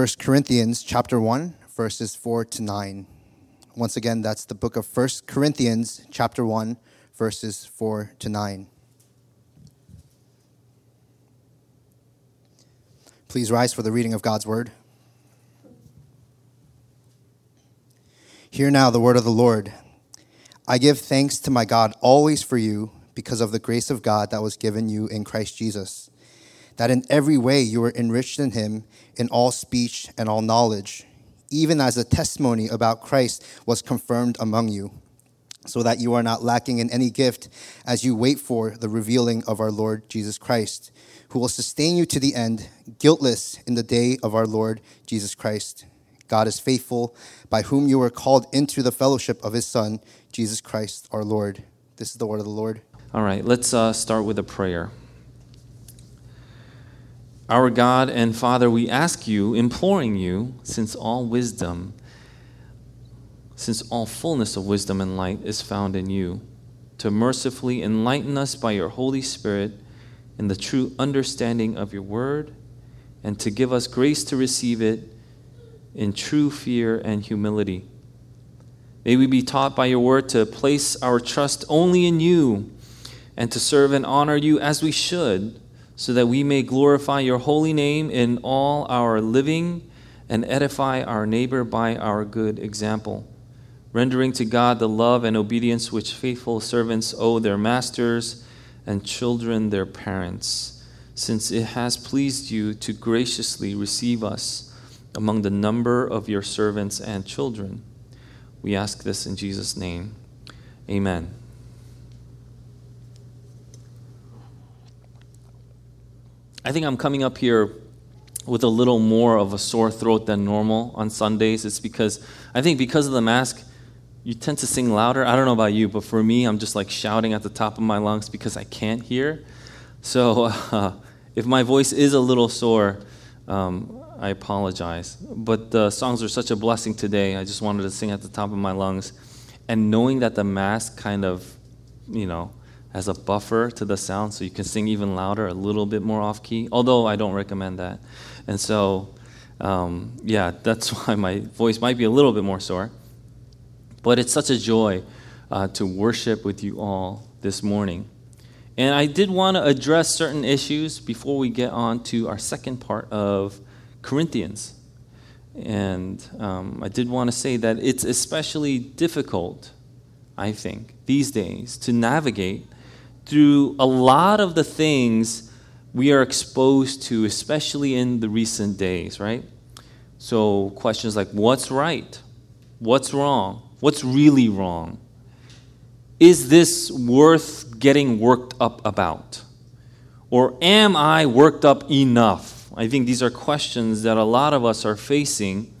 1 Corinthians chapter 1, verses 4 to 9. Once again, that's the book of 1 Corinthians chapter 1, verses 4 to 9. Please rise for the reading of God's word. Hear now the word of the Lord. I give thanks to my God always for you because of the grace of God that was given you in Christ Jesus, that in every way you were enriched in him in all speech and all knowledge, even as the testimony about Christ was confirmed among you, so that you are not lacking in any gift as you wait for the revealing of our Lord Jesus Christ, who will sustain you to the end, guiltless in the day of our Lord Jesus Christ. God is faithful, by whom you were called into the fellowship of his Son, Jesus Christ our Lord. This is the word of the Lord. All right, let's uh, start with a prayer. Our God and Father, we ask you, imploring you, since all wisdom, since all fullness of wisdom and light is found in you, to mercifully enlighten us by your Holy Spirit in the true understanding of your word, and to give us grace to receive it in true fear and humility. May we be taught by your word to place our trust only in you and to serve and honor you as we should so that we may glorify your holy name in all our living and edify our neighbor by our good example, rendering to God the love and obedience which faithful servants owe their masters and children their parents, since it has pleased you to graciously receive us among the number of your servants and children. We ask this in Jesus' name. Amen. I think I'm coming up here with a little more of a sore throat than normal on Sundays. It's because I think because of the mask, you tend to sing louder. I don't know about you, but for me, I'm just like shouting at the top of my lungs because I can't hear. So uh, if my voice is a little sore, um, I apologize. But the songs are such a blessing today. I just wanted to sing at the top of my lungs. And knowing that the mask kind of, you know, as a buffer to the sound so you can sing even louder, a little bit more off key, although I don't recommend that. And so, um, yeah, that's why my voice might be a little bit more sore. But it's such a joy uh, to worship with you all this morning. And I did want to address certain issues before we get on to our second part of Corinthians. And um, I did want to say that it's especially difficult, I think, these days to navigate through a lot of the things we are exposed to, especially in the recent days, right? So, questions like what's right? What's wrong? What's really wrong? Is this worth getting worked up about? Or am I worked up enough? I think these are questions that a lot of us are facing.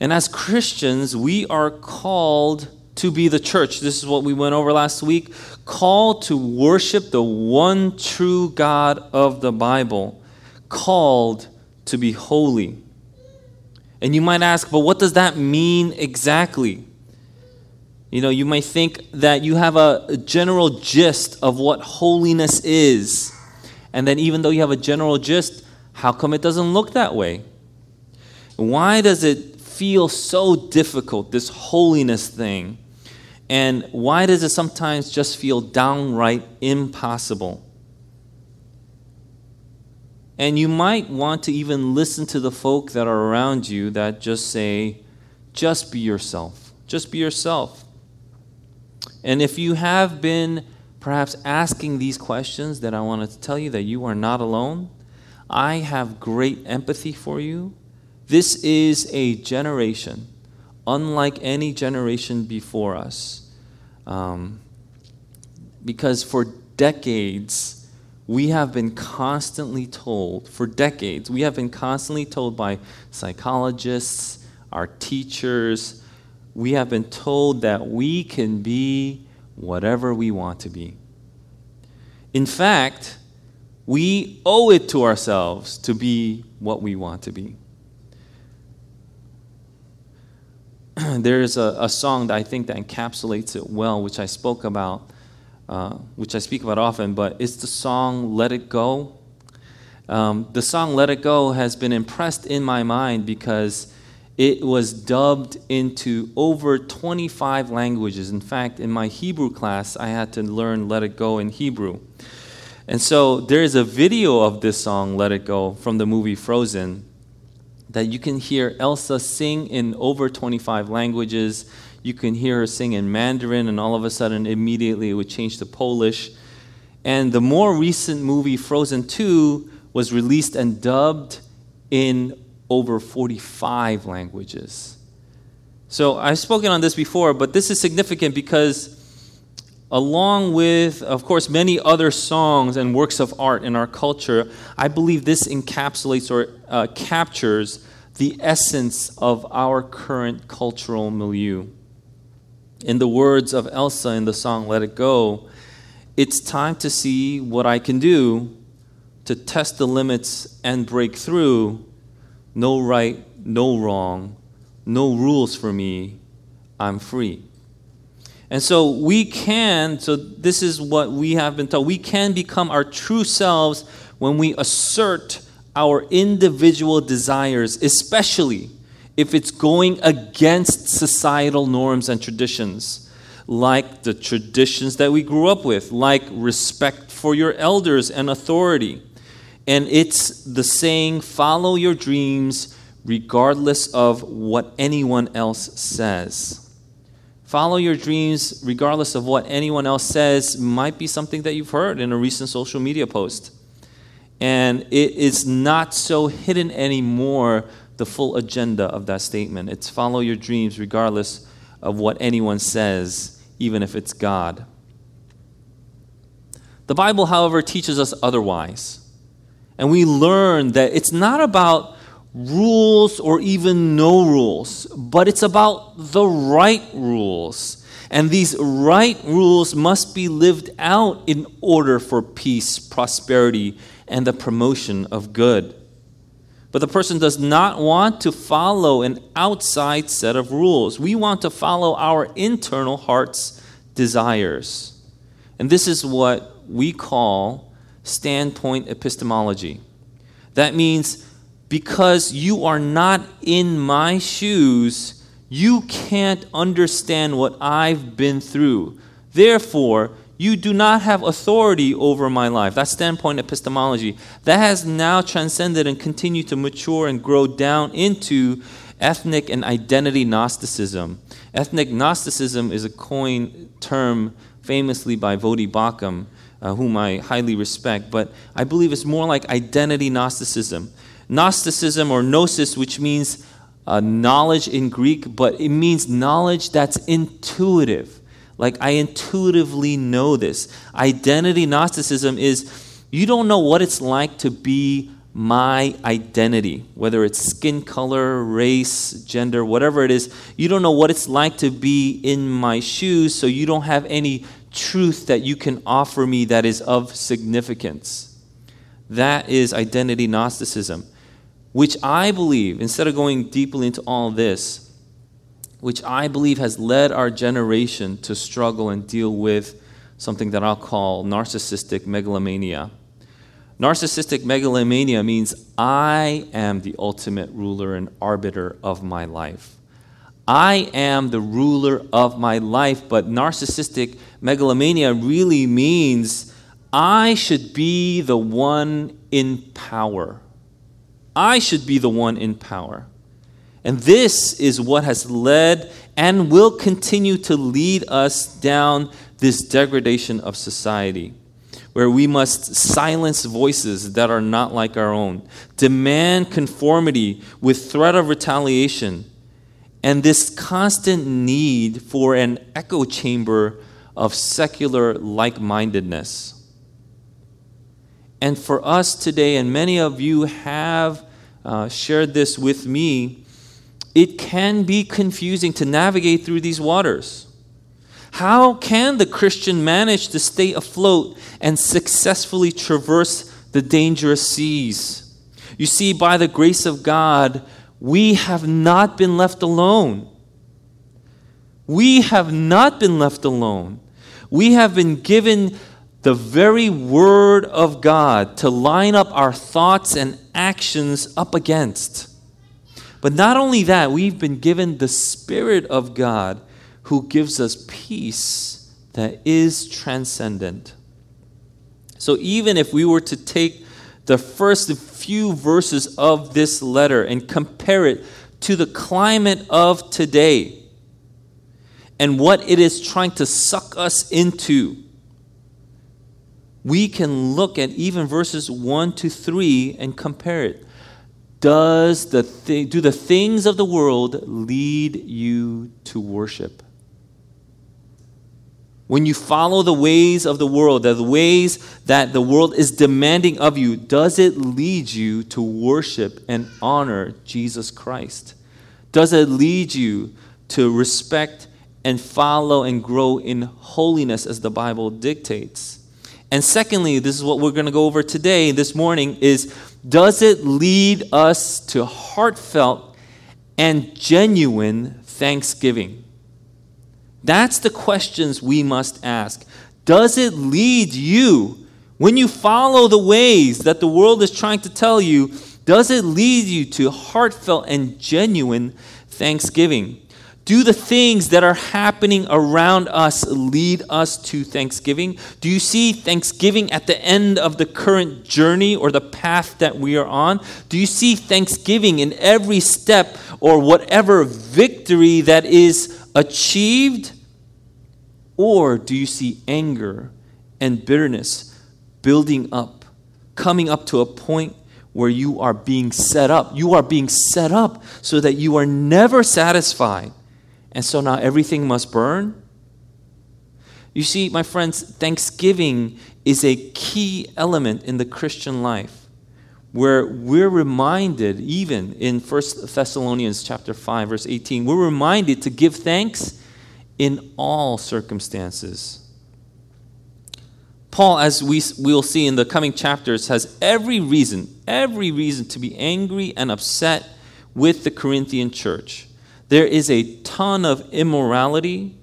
And as Christians, we are called to be the church. This is what we went over last week. Called to worship the one true God of the Bible. Called to be holy. And you might ask, but what does that mean exactly? You know, you might think that you have a, general gist of what holiness is. And then, even though you have a general gist, how come it doesn't look that way? Why does it feel so difficult, this holiness thing? And why does it sometimes just feel downright impossible? And you might want to even listen to the folk that are around you that just say, just be yourself. Just be yourself. And if you have been perhaps asking these questions, that I wanted to tell you that you are not alone. I have great empathy for you. This is a generation unlike any generation before us. Um, because for decades, we have been constantly told, for decades, we have been constantly told by psychologists, our teachers, we have been told that we can be whatever we want to be. In fact, we owe it to ourselves to be what we want to be. There's a, a, song that I think that encapsulates it well, which I spoke about, uh, which I speak about often, but it's the song Let It Go. Um, the song Let It Go has been impressed in my mind because it was dubbed into over 25 languages. In fact, in my Hebrew class, I had to learn Let It Go in Hebrew. And so there is a video of this song, Let It Go, from the movie Frozen, that you can hear Elsa sing in over 25 languages. You can hear her sing in Mandarin, and all of a sudden, immediately it would change to Polish. And the more recent movie, Frozen 2, was released and dubbed in over 45 languages. So I've spoken on this before, but this is significant because, along with, of course, many other songs and works of art in our culture, I believe this encapsulates or uh, captures the essence of our current cultural milieu. In the words of Elsa in the song Let It Go, it's time to see what I can do to test the limits and break through. No right, no wrong, no rules for me. I'm free. And so we can, so this is what we have been told. We can become our true selves when we assert our individual desires, especially if it's going against societal norms and traditions, like the traditions that we grew up with, like respect for your elders and authority, and it's the saying, follow your dreams regardless of what anyone else says. Follow your dreams regardless of what anyone else says might be something that you've heard in a recent social media post. And it is not so hidden anymore, the full agenda of that statement. It's follow your dreams regardless of what anyone says, even if it's God. The Bible, however, teaches us otherwise. And we learn that it's not about rules or even no rules, but it's about the right rules. And these right rules must be lived out in order for peace, prosperity, and the promotion of good. But the person does not want to follow an outside set of rules. We want to follow our internal heart's desires. And this is what we call standpoint epistemology. That means because you are not in my shoes, you can't understand what I've been through. Therefore, you do not have authority over my life. That's standpoint epistemology. That has now transcended and continued to mature and grow down into ethnic and identity Gnosticism. Ethnic Gnosticism is a coined term famously by Voddie Baucham uh, whom I highly respect, but I believe it's more like identity Gnosticism. Gnosticism or gnosis, which means uh, knowledge in Greek, but it means knowledge that's intuitive. Like I intuitively know this. Identity Gnosticism is you don't know what it's like to be my identity, whether it's skin color, race, gender, whatever it is. You don't know what it's like to be in my shoes, so you don't have any truth that you can offer me that is of significance. That is identity Gnosticism, which I believe, instead of going deeply into all this, which I believe has led our generation to struggle and deal with something that I'll call narcissistic megalomania. Narcissistic megalomania means I am the ultimate ruler and arbiter of my life. I am the ruler of my life, but narcissistic megalomania really means I should be the one in power. I should be the one in power. And this is what has led and will continue to lead us down this degradation of society, where we must silence voices that are not like our own, demand conformity with threat of retaliation and this constant need for an echo chamber of secular like mindedness. And for us today, and many of you have uh, shared this with me, it can be confusing to navigate through these waters. How can the Christian manage to stay afloat and successfully traverse the dangerous seas? You see, by the grace of God, we have not been left alone. We have not been left alone. We have been given the very Word of God to line up our thoughts and actions up against. But not only that, we've been given the Spirit of God who gives us peace that is transcendent. So even if we were to take the first few verses of this letter and compare it to the climate of today and what it is trying to suck us into, we can look at even verses 1 to 3 and compare it. Does the th- do the things of the world lead you to worship? When you follow the ways of the world, the ways that the world is demanding of you, does it lead you to worship and honor Jesus Christ? Does it lead you to respect and follow and grow in holiness as the Bible dictates? And secondly, this is what we're going to go over today, this morning, is does it lead us to heartfelt and genuine thanksgiving? That's the questions we must ask. Does it lead you, when you follow the ways that the world is trying to tell you, does it lead you to heartfelt and genuine thanksgiving? Do the things that are happening around us lead us to thanksgiving? Do you see thanksgiving at the end of the current journey or the path that we are on? Do you see thanksgiving in every step or whatever victory that is achieved? Or do you see anger and bitterness building up, coming up to a point where you are being set up? You are being set up so that you are never satisfied. And so now everything must burn? You see, my friends, thanksgiving is a key element in the Christian life where we're reminded even in 1 Thessalonians chapter 5 verse 18 we're reminded to give thanks in all circumstances. Paul, as we will see in the coming chapters, has every reason, every reason to be angry and upset with the Corinthian church. There is a ton of immorality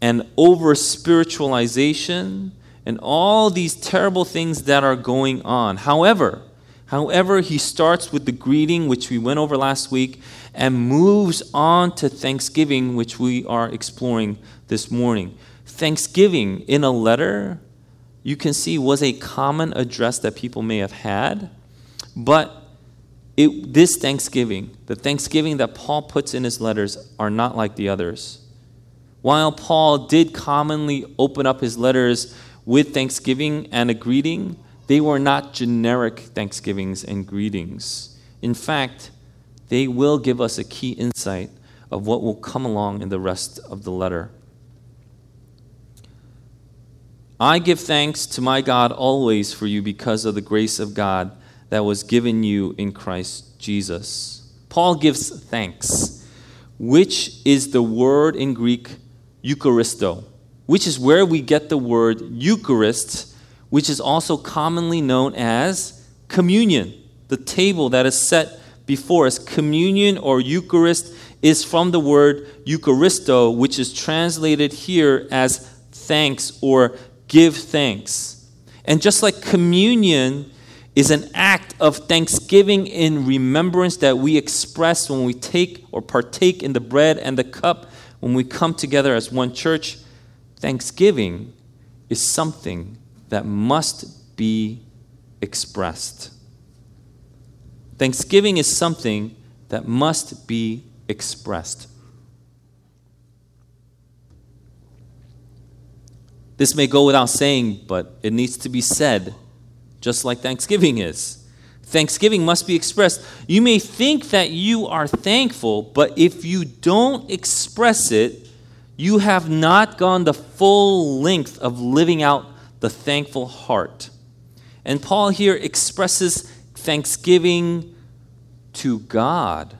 and over spiritualization and all these terrible things that are going on. However, however, he starts with the greeting, which we went over last week, and moves on to Thanksgiving, which we are exploring this morning. Thanksgiving in a letter, you can see, was a common address that people may have had, but it, this Thanksgiving, the Thanksgiving that Paul puts in his letters, are not like the others. While Paul did commonly open up his letters with thanksgiving and a greeting, they were not generic thanksgivings and greetings. In fact, they will give us a key insight of what will come along in the rest of the letter. I give thanks to my God always for you because of the grace of God that was given you in Christ Jesus. Paul gives thanks, which is the word in Greek Eucharisto, which is where we get the word Eucharist, which is also commonly known as communion, the table that is set before us. Communion or Eucharist is from the word Eucharisto, which is translated here as thanks or give thanks. And just like communion is an act of thanksgiving in remembrance that we express when we take or partake in the bread and the cup when we come together as one church, thanksgiving is something that must be expressed. Thanksgiving is something that must be expressed. This may go without saying, but it needs to be said, just like Thanksgiving is. Thanksgiving must be expressed. You may think that you are thankful, but if you don't express it, you have not gone the full length of living out the thankful heart. And Paul here expresses thanksgiving to God.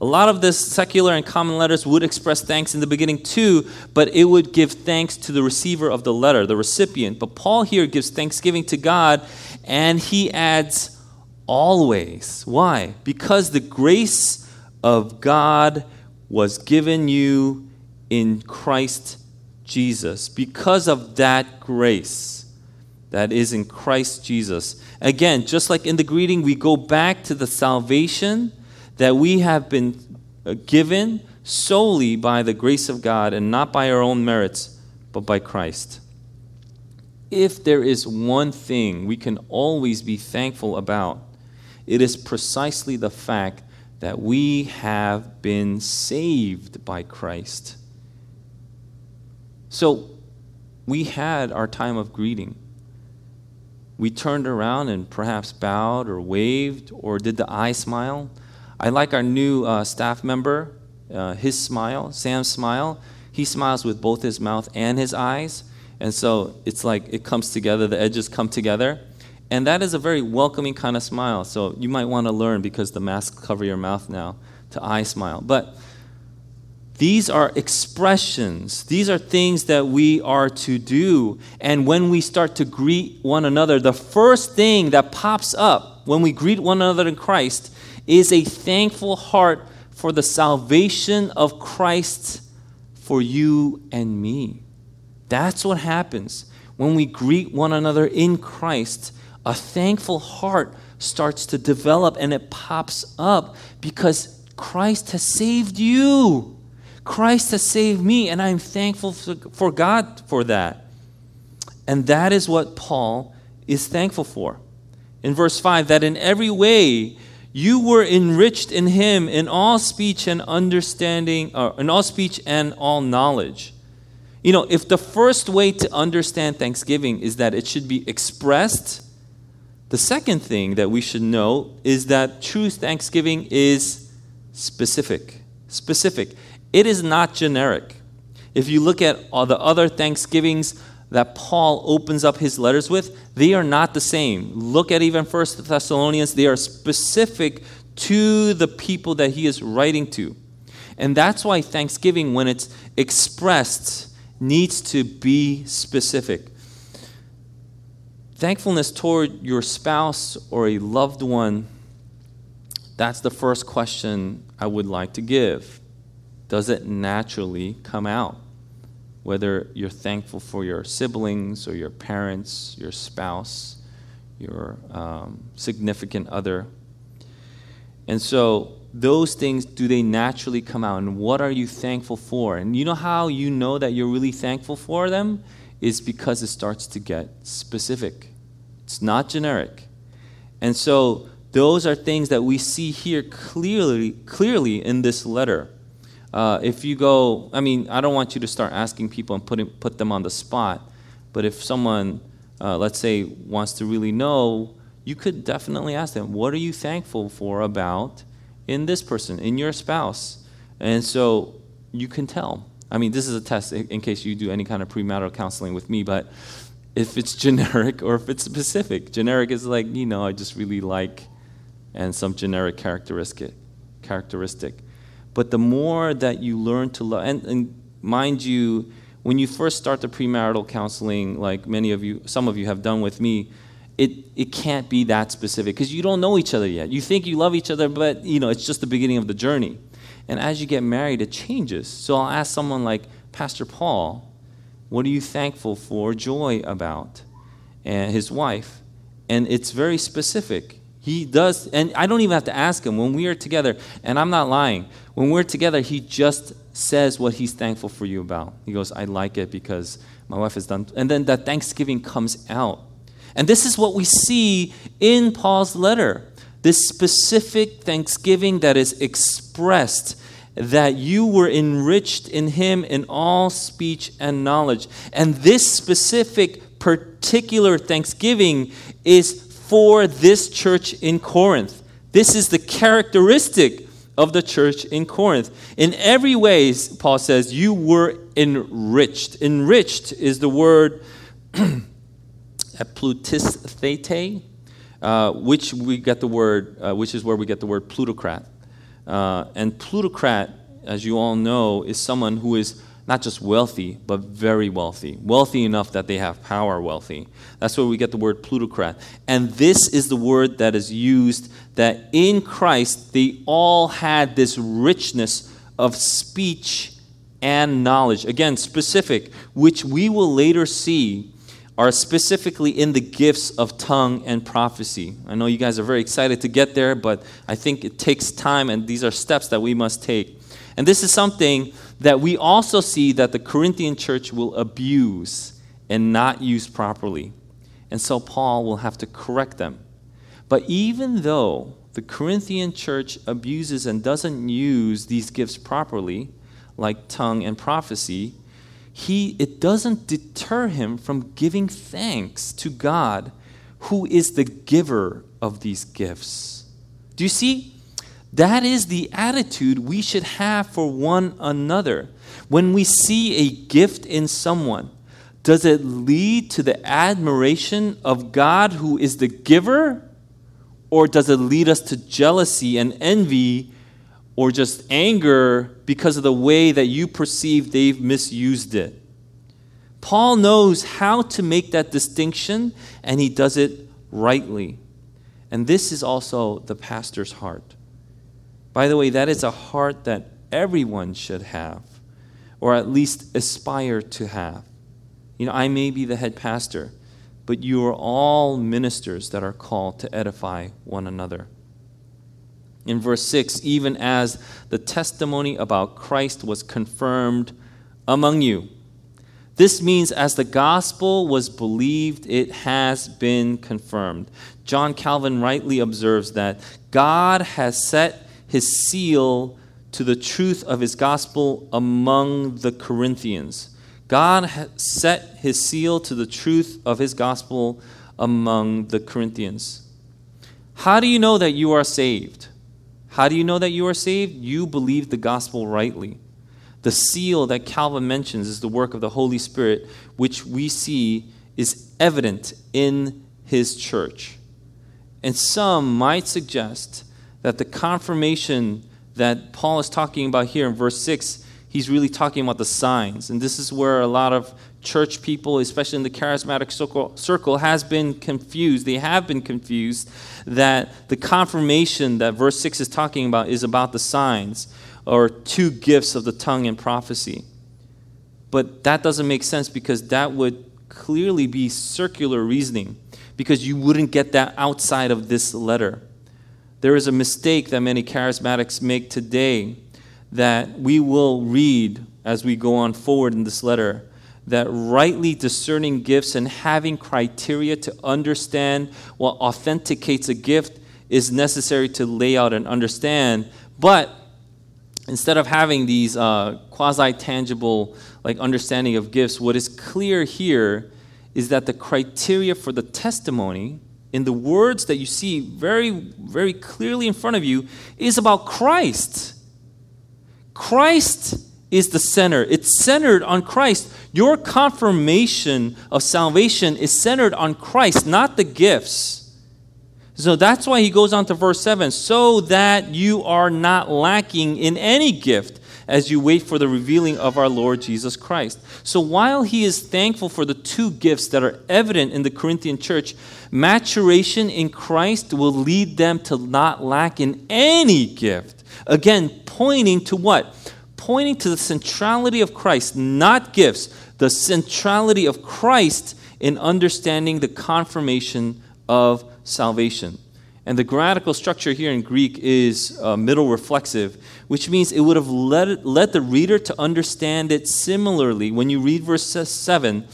A lot of this secular and common letters would express thanks in the beginning too, but it would give thanks to the receiver of the letter, the recipient. But Paul here gives thanksgiving to God, and he adds always. Why? Because the grace of God was given you in Christ Jesus, because of that grace that is in Christ Jesus. Again, just like in the greeting, we go back to the salvation that we have been uh, given solely by the grace of God and not by our own merits, but by Christ. If there is one thing we can always be thankful about, it is precisely the fact that we have been saved by Christ. So we had our time of greeting. We turned around and perhaps bowed or waved or did the eye smile. I like our new uh, staff member, uh, his smile, Sam's smile. He smiles with both his mouth and his eyes. And so it's like it comes together, the edges come together. And that is a very welcoming kind of smile. So you might want to learn because the masks cover your mouth now to eye smile. But these are expressions. These are things that we are to do. And when we start to greet one another, the first thing that pops up when we greet one another in Christ is a thankful heart for the salvation of Christ for you and me. That's what happens when we greet one another in Christ. A thankful heart starts to develop and it pops up because Christ has saved you. Christ has saved me, and I'm thankful for God for that. And that is what Paul is thankful for. In verse 5, that in every way you were enriched in him in all speech and understanding, or uh, in all speech and all knowledge you know, if the first way to understand Thanksgiving is that it should be expressed, the second thing that we should know is that true Thanksgiving is specific. Specific. It is not generic. If you look at all the other Thanksgivings that Paul opens up his letters with, they are not the same. Look at even First Thessalonians, they are specific to the people that he is writing to. And that's why Thanksgiving, when it's expressed, needs to be specific. Thankfulness toward your spouse or a loved one, that's the first question I would like to give. Does it naturally come out? Whether you're thankful for your siblings or your parents, your spouse, your um, significant other. And so those things do they naturally come out? And what are you thankful for? And you know how you know that you're really thankful for them? Is because it starts to get specific. It's not generic. And so those are things that we see here clearly clearly in this letter uh, if you go i mean i don't want you to start asking people and putting, put them on the spot but if someone uh, let's say wants to really know you could definitely ask them what are you thankful for about in this person, in your spouse. And so you can tell. I mean, this is a test in case you do any kind of premarital counseling with me, but if it's generic or if it's specific. Generic is like, you know, I just really like and some generic characteristic characteristic. But the more that you learn to love and, and mind you, when you first start the premarital counseling, like many of you, some of you have done with me, it, it can't be that specific because you don't know each other yet. You think you love each other, but you know it's just the beginning of the journey. And as you get married, it changes. So I'll ask someone like Pastor Paul, what are you thankful for joy about? And his wife. And it's very specific. He does, and I don't even have to ask him. When we are together, and I'm not lying, when we're together, he just says what he's thankful for you about. He goes, I like it because my wife has done, and then that Thanksgiving comes out. And this is what we see in Paul's letter this specific thanksgiving that is expressed that you were enriched in him in all speech and knowledge. And this specific, particular thanksgiving is for this church in Corinth. This is the characteristic of the church in Corinth. In every way, Paul says, you were enriched. Enriched is the word plutisthete, uh, which we get the word, uh, which is where we get the word plutocrat. Uh, and plutocrat, as you all know, is someone who is not just wealthy, but very wealthy. Wealthy enough that they have power wealthy. That's where we get the word plutocrat. And this is the word that is used that in Christ they all had this richness of speech and knowledge. Again, specific, which we will later see are specifically in the gifts of tongue and prophecy. I know you guys are very excited to get there, but I think it takes time, and these are steps that we must take. And this is something that we also see that the Corinthian church will abuse and not use properly. And so Paul will have to correct them. But even though the Corinthian church abuses and doesn't use these gifts properly, like tongue and prophecy, he, it doesn't deter him from giving thanks to God, who is the giver of these gifts. Do you see? That is the attitude we should have for one another. When we see a gift in someone, does it lead to the admiration of God, who is the giver? Or does it lead us to jealousy and envy or just anger because of the way that you perceive they've misused it. Paul knows how to make that distinction, and he does it rightly. And this is also the pastor's heart. By the way, that is a heart that everyone should have, or at least aspire to have. You know, I may be the head pastor, but you are all ministers that are called to edify one another in verse 6 even as the testimony about Christ was confirmed among you. This means as the gospel was believed, it has been confirmed. John Calvin rightly observes that God has set his seal to the truth of his gospel among the Corinthians. God set his seal to the truth of his gospel among the Corinthians. How do you know that you are saved? How do you know that you are saved? You believe the gospel rightly. The seal that Calvin mentions is the work of the Holy Spirit, which we see is evident in his church. And some might suggest that the confirmation that Paul is talking about here in verse 6, he's really talking about the signs. And this is where a lot of church people, especially in the charismatic circle, circle, has been confused. They have been confused that the confirmation that verse 6 is talking about is about the signs or two gifts of the tongue and prophecy. But that doesn't make sense because that would clearly be circular reasoning because you wouldn't get that outside of this letter. There is a mistake that many charismatics make today that we will read as we go on forward in this letter that rightly discerning gifts and having criteria to understand what authenticates a gift is necessary to lay out and understand. But instead of having these uh, quasi tangible like understanding of gifts, what is clear here is that the criteria for the testimony in the words that you see very, very clearly in front of you is about Christ. Christ is the center. It's centered on Christ. Your confirmation of salvation is centered on Christ, not the gifts. So that's why he goes on to verse 7 so that you are not lacking in any gift as you wait for the revealing of our Lord Jesus Christ. So while he is thankful for the two gifts that are evident in the Corinthian church, maturation in Christ will lead them to not lack in any gift. Again, pointing to what? pointing to the centrality of Christ, not gifts, the centrality of Christ in understanding the confirmation of salvation. And the grammatical structure here in Greek is uh, middle reflexive, which means it would have led, led the reader to understand it similarly. When you read verse 7,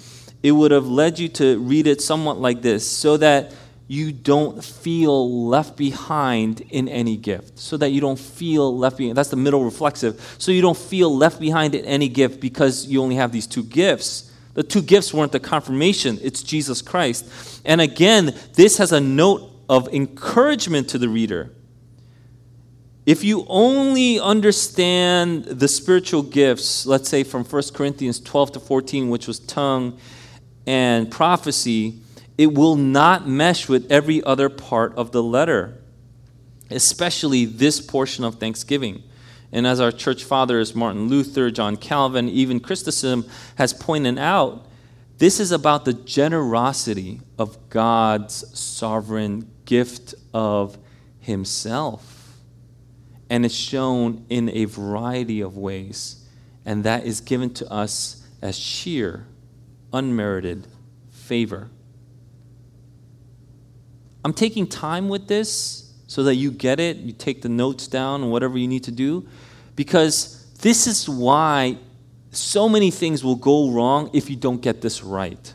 it would have led you to read it somewhat like this so that you don't feel left behind in any gift. So that you don't feel left behind. That's the middle reflexive. So you don't feel left behind in any gift because you only have these two gifts. The two gifts weren't the confirmation, it's Jesus Christ. And again, this has a note of encouragement to the reader. If you only understand the spiritual gifts, let's say from 1 Corinthians 12 to 14, which was tongue and prophecy, it will not mesh with every other part of the letter, especially this portion of Thanksgiving. And as our church fathers, Martin Luther, John Calvin, even Chrysostom, has pointed out, this is about the generosity of God's sovereign gift of Himself. And it's shown in a variety of ways. and that is given to us as sheer, unmerited favor. I'm taking time with this so that you get it, you take the notes down, whatever you need to do, because this is why so many things will go wrong if you don't get this right.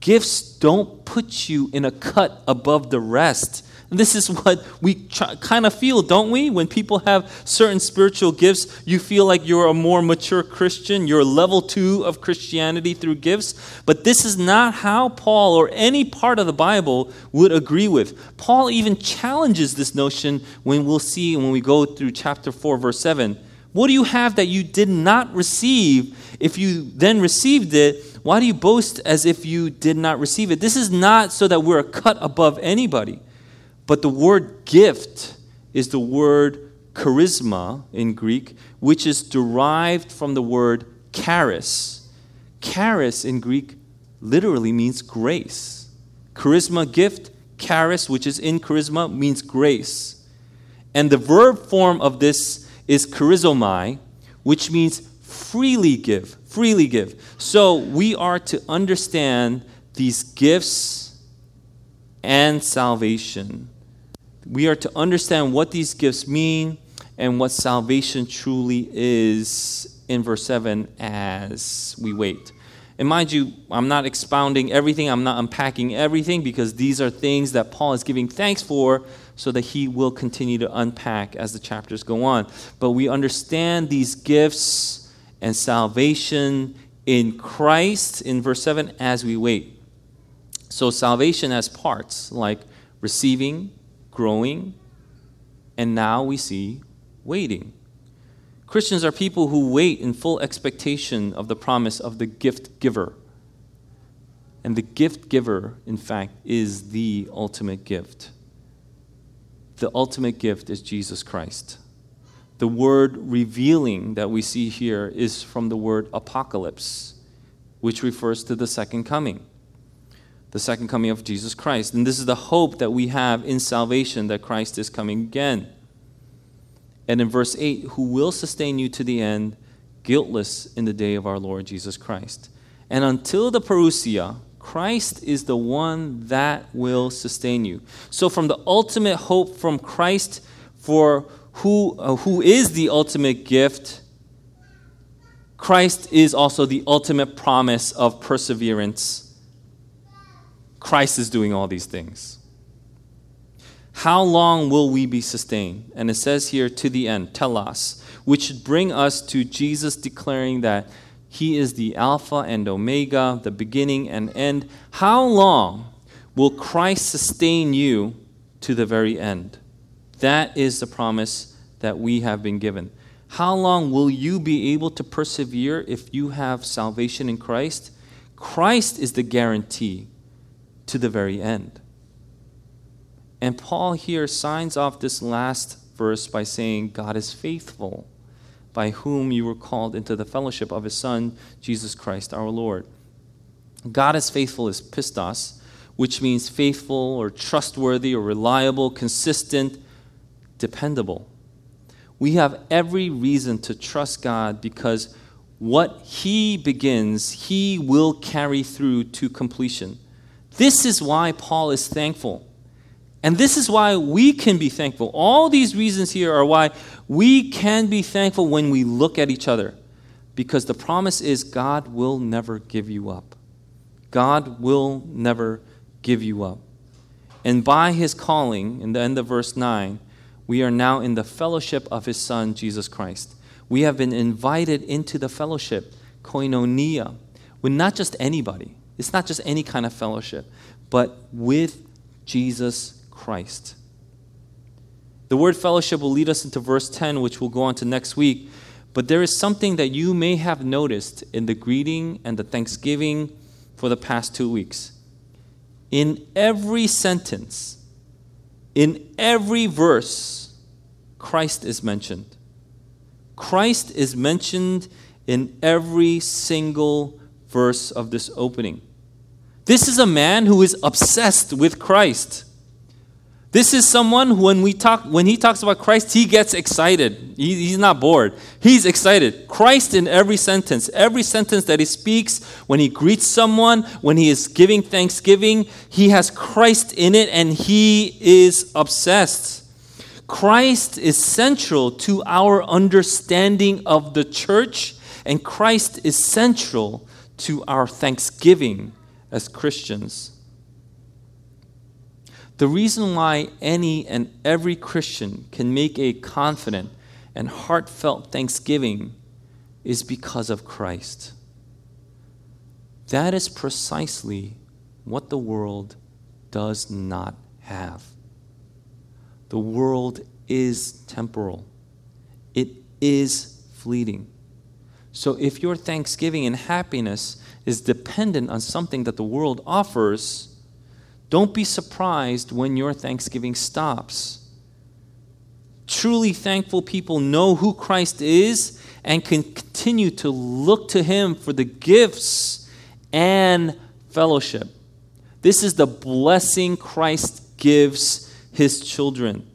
Gifts don't put you in a cut above the rest. This is what we kind of feel, don't we? When people have certain spiritual gifts, you feel like you're a more mature Christian. You're level two of Christianity through gifts. But this is not how Paul or any part of the Bible would agree with. Paul even challenges this notion when we'll see when we go through chapter 4, verse 7. What do you have that you did not receive? If you then received it, why do you boast as if you did not receive it? This is not so that we're cut above anybody. But the word gift is the word charisma in Greek, which is derived from the word charis. Charis in Greek literally means grace. Charisma, gift, charis, which is in charisma, means grace. And the verb form of this is charizomai, which means freely give, freely give. So we are to understand these gifts and salvation we are to understand what these gifts mean and what salvation truly is in verse 7 as we wait. And mind you, I'm not expounding everything, I'm not unpacking everything because these are things that Paul is giving thanks for so that he will continue to unpack as the chapters go on. But we understand these gifts and salvation in Christ in verse 7 as we wait. So salvation has parts like receiving, growing, and now we see waiting. Christians are people who wait in full expectation of the promise of the gift giver. And the gift giver, in fact, is the ultimate gift. The ultimate gift is Jesus Christ. The word revealing that we see here is from the word apocalypse, which refers to the second coming the second coming of Jesus Christ. And this is the hope that we have in salvation that Christ is coming again. And in verse 8, who will sustain you to the end, guiltless in the day of our Lord Jesus Christ. And until the parousia, Christ is the one that will sustain you. So, from the ultimate hope from Christ for who, uh, who is the ultimate gift, Christ is also the ultimate promise of perseverance Christ is doing all these things. How long will we be sustained? And it says here, to the end, telos, which should bring us to Jesus declaring that he is the Alpha and Omega, the beginning and end. How long will Christ sustain you to the very end? That is the promise that we have been given. How long will you be able to persevere if you have salvation in Christ? Christ is the guarantee to the very end. And Paul here signs off this last verse by saying, God is faithful, by whom you were called into the fellowship of his Son, Jesus Christ our Lord. God is faithful is pistos, which means faithful or trustworthy or reliable, consistent, dependable. We have every reason to trust God because what He begins, He will carry through to completion. This is why Paul is thankful. And this is why we can be thankful. All these reasons here are why we can be thankful when we look at each other. Because the promise is God will never give you up. God will never give you up. And by his calling, in the end of verse 9, we are now in the fellowship of his Son, Jesus Christ. We have been invited into the fellowship, koinonia, with not just anybody, it's not just any kind of fellowship, but with Jesus Christ. The word fellowship will lead us into verse 10, which we'll go on to next week. But there is something that you may have noticed in the greeting and the thanksgiving for the past two weeks. In every sentence, in every verse, Christ is mentioned. Christ is mentioned in every single verse of this opening. This is a man who is obsessed with Christ. This is someone who, when we talk, when he talks about Christ, he gets excited. He, he's not bored. He's excited. Christ in every sentence, every sentence that he speaks, when he greets someone, when he is giving thanksgiving, he has Christ in it, and he is obsessed. Christ is central to our understanding of the church, and Christ is central to our thanksgiving as Christians. The reason why any and every Christian can make a confident and heartfelt thanksgiving is because of Christ. That is precisely what the world does not have. The world is temporal, it is fleeting. So if your thanksgiving and happiness is dependent on something that the world offers, don't be surprised when your thanksgiving stops. Truly thankful people know who Christ is and can continue to look to Him for the gifts and fellowship. This is the blessing Christ gives His children.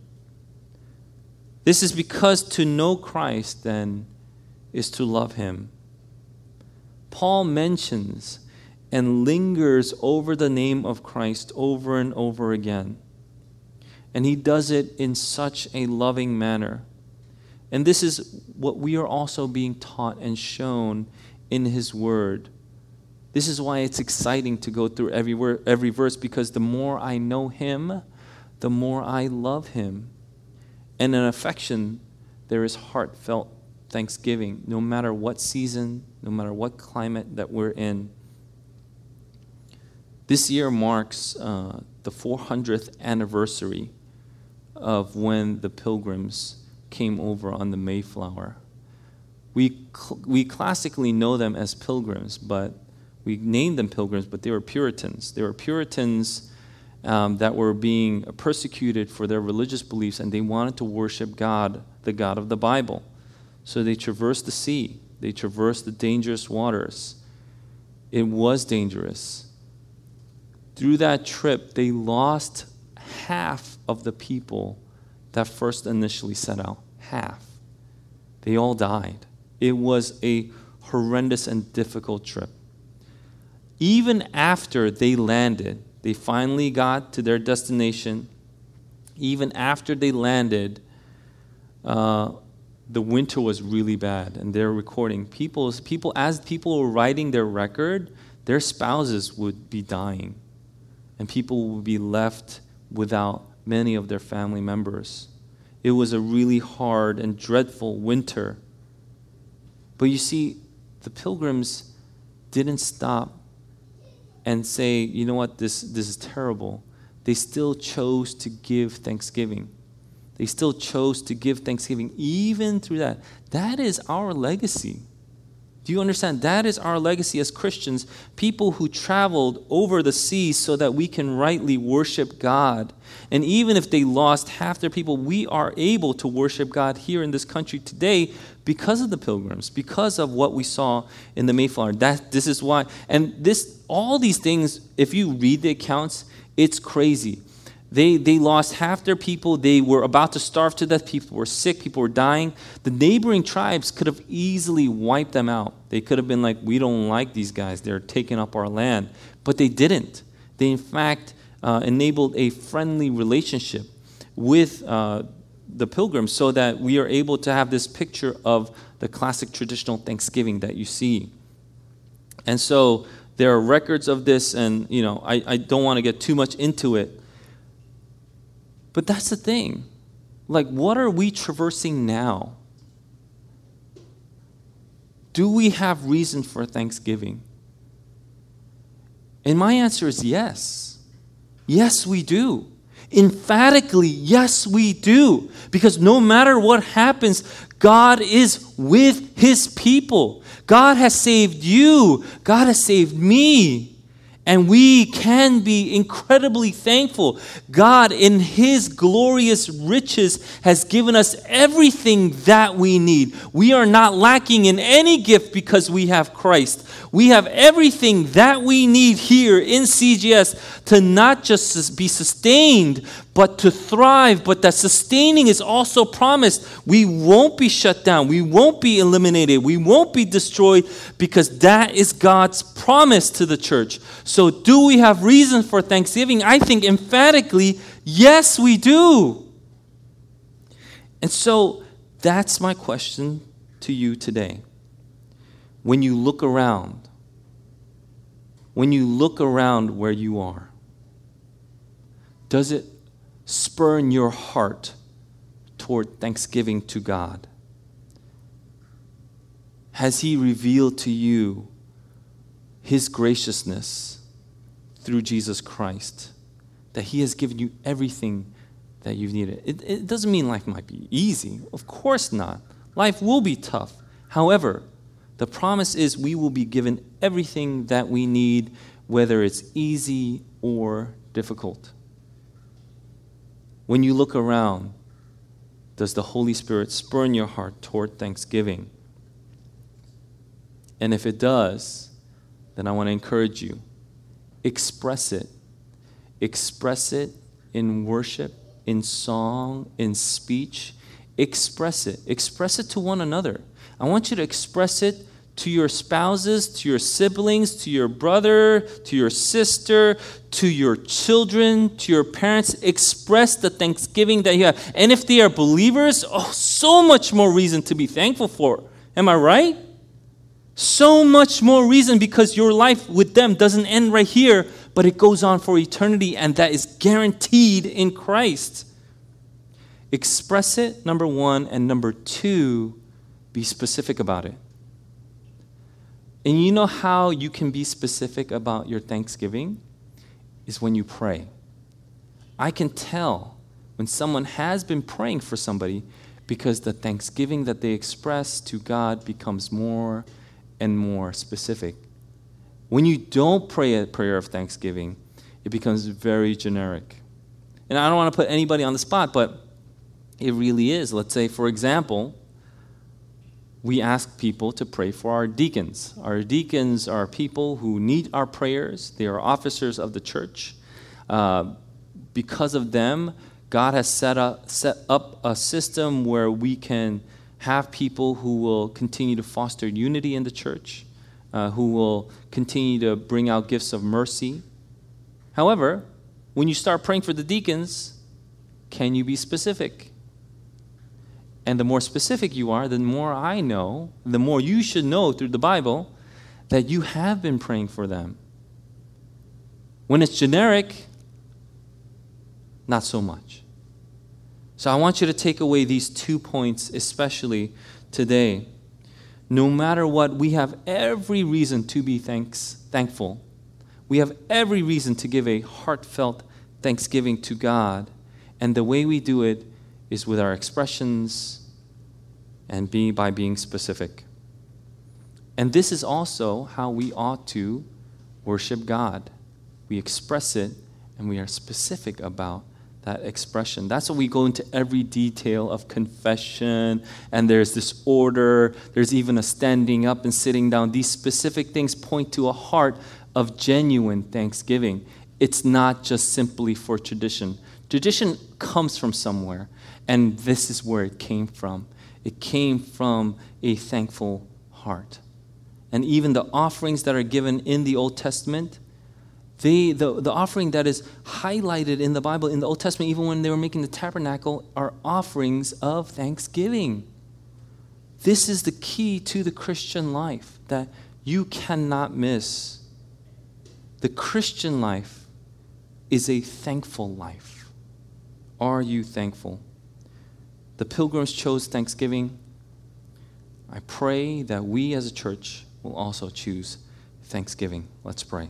This is because to know Christ, then, is to love Him. Paul mentions and lingers over the name of Christ over and over again. And he does it in such a loving manner. And this is what we are also being taught and shown in his word. This is why it's exciting to go through every, word, every verse because the more I know him, the more I love him. And in affection, there is heartfelt thanksgiving, no matter what season, no matter what climate that we're in. This year marks uh, the 400th anniversary of when the pilgrims came over on the Mayflower. We, cl- we classically know them as pilgrims, but we named them pilgrims, but they were Puritans. They were Puritans um, that were being persecuted for their religious beliefs, and they wanted to worship God, the God of the Bible. So they traversed the sea, they traversed the dangerous waters. It was dangerous through that trip, they lost half of the people that first initially set out. Half. They all died. It was a horrendous and difficult trip. Even after they landed, they finally got to their destination. Even after they landed, uh, the winter was really bad, and they're recording. People, people, as people were writing their record, their spouses would be dying and people would be left without many of their family members. It was a really hard and dreadful winter. But you see, the pilgrims didn't stop and say, you know what, this, this is terrible. They still chose to give thanksgiving. They still chose to give thanksgiving even through that. That is our legacy. Do you understand? That is our legacy as Christians, people who traveled over the seas so that we can rightly worship God. And even if they lost half their people, we are able to worship God here in this country today because of the pilgrims, because of what we saw in the Mayflower. That this is why. And this all these things, if you read the accounts, it's crazy. They, they lost half their people. They were about to starve to death. People were sick. People were dying. The neighboring tribes could have easily wiped them out. They could have been like, we don't like these guys. They're taking up our land. But they didn't. They, in fact, uh, enabled a friendly relationship with uh, the pilgrims so that we are able to have this picture of the classic traditional Thanksgiving that you see. And so there are records of this, and you know, I, I don't want to get too much into it. But that's the thing. Like, what are we traversing now? Do we have reason for thanksgiving? And my answer is yes. Yes, we do. Emphatically, yes, we do. Because no matter what happens, God is with his people. God has saved you, God has saved me. And we can be incredibly thankful. God, in His glorious riches, has given us everything that we need. We are not lacking in any gift because we have Christ. We have everything that we need here in CGS to not just be sustained, but to thrive. But that sustaining is also promised. We won't be shut down. We won't be eliminated. We won't be destroyed because that is God's promise to the church. So, do we have reason for thanksgiving? I think emphatically, yes, we do. And so, that's my question to you today when you look around, when you look around where you are, does it spur in your heart toward thanksgiving to God? Has He revealed to you His graciousness through Jesus Christ? That He has given you everything that you've needed. It, it doesn't mean life might be easy. Of course not. Life will be tough. However, the promise is we will be given everything that we need, whether it's easy or difficult. When you look around, does the Holy Spirit spur in your heart toward thanksgiving? And if it does, then I want to encourage you express it. Express it in worship, in song, in speech. Express it. Express it to one another. I want you to express it to your spouses, to your siblings, to your brother, to your sister, to your children, to your parents. Express the thanksgiving that you have. And if they are believers, oh, so much more reason to be thankful for. Am I right? So much more reason because your life with them doesn't end right here, but it goes on for eternity, and that is guaranteed in Christ. Express it, number one, and number two, be specific about it. And you know how you can be specific about your thanksgiving? Is when you pray. I can tell when someone has been praying for somebody because the thanksgiving that they express to God becomes more and more specific. When you don't pray a prayer of thanksgiving, it becomes very generic. And I don't want to put anybody on the spot, but it really is. Let's say, for example, we ask people to pray for our deacons. Our deacons are people who need our prayers, they are officers of the church. Uh, because of them, God has set up, set up a system where we can have people who will continue to foster unity in the church, uh, who will continue to bring out gifts of mercy. However, when you start praying for the deacons, can you be specific? And the more specific you are, the more I know, the more you should know through the Bible that you have been praying for them. When it's generic, not so much. So I want you to take away these two points, especially today. No matter what, we have every reason to be thanks, thankful. We have every reason to give a heartfelt thanksgiving to God. And the way we do it is with our expressions and be by being specific. And this is also how we ought to worship God. We express it and we are specific about that expression. That's why we go into every detail of confession, and there's this order, there's even a standing up and sitting down. These specific things point to a heart of genuine thanksgiving. It's not just simply for tradition. Tradition comes from somewhere, and this is where it came from. It came from a thankful heart. And even the offerings that are given in the Old Testament, the, the offering that is highlighted in the Bible, in the Old Testament, even when they were making the tabernacle, are offerings of thanksgiving. This is the key to the Christian life that you cannot miss. The Christian life is a thankful life. Are you thankful? The pilgrims chose thanksgiving. I pray that we as a church will also choose thanksgiving. Let's pray.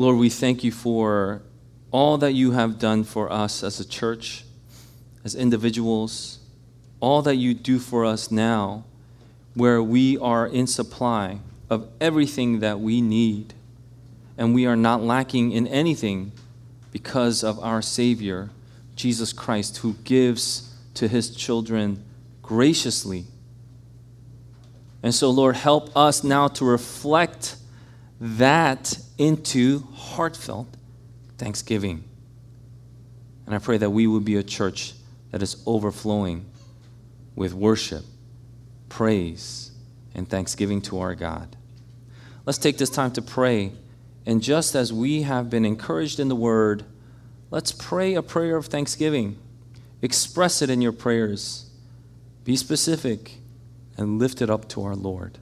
Lord, we thank you for all that you have done for us as a church, as individuals, all that you do for us now, where we are in supply of everything that we need, and we are not lacking in anything because of our Savior, Jesus Christ, who gives to his children graciously. And so, Lord, help us now to reflect that into heartfelt thanksgiving. And I pray that we would be a church that is overflowing with worship, praise, and thanksgiving to our God. Let's take this time to pray. And just as we have been encouraged in the word, let's pray a prayer of thanksgiving. Express it in your prayers. Be specific and lift it up to our Lord.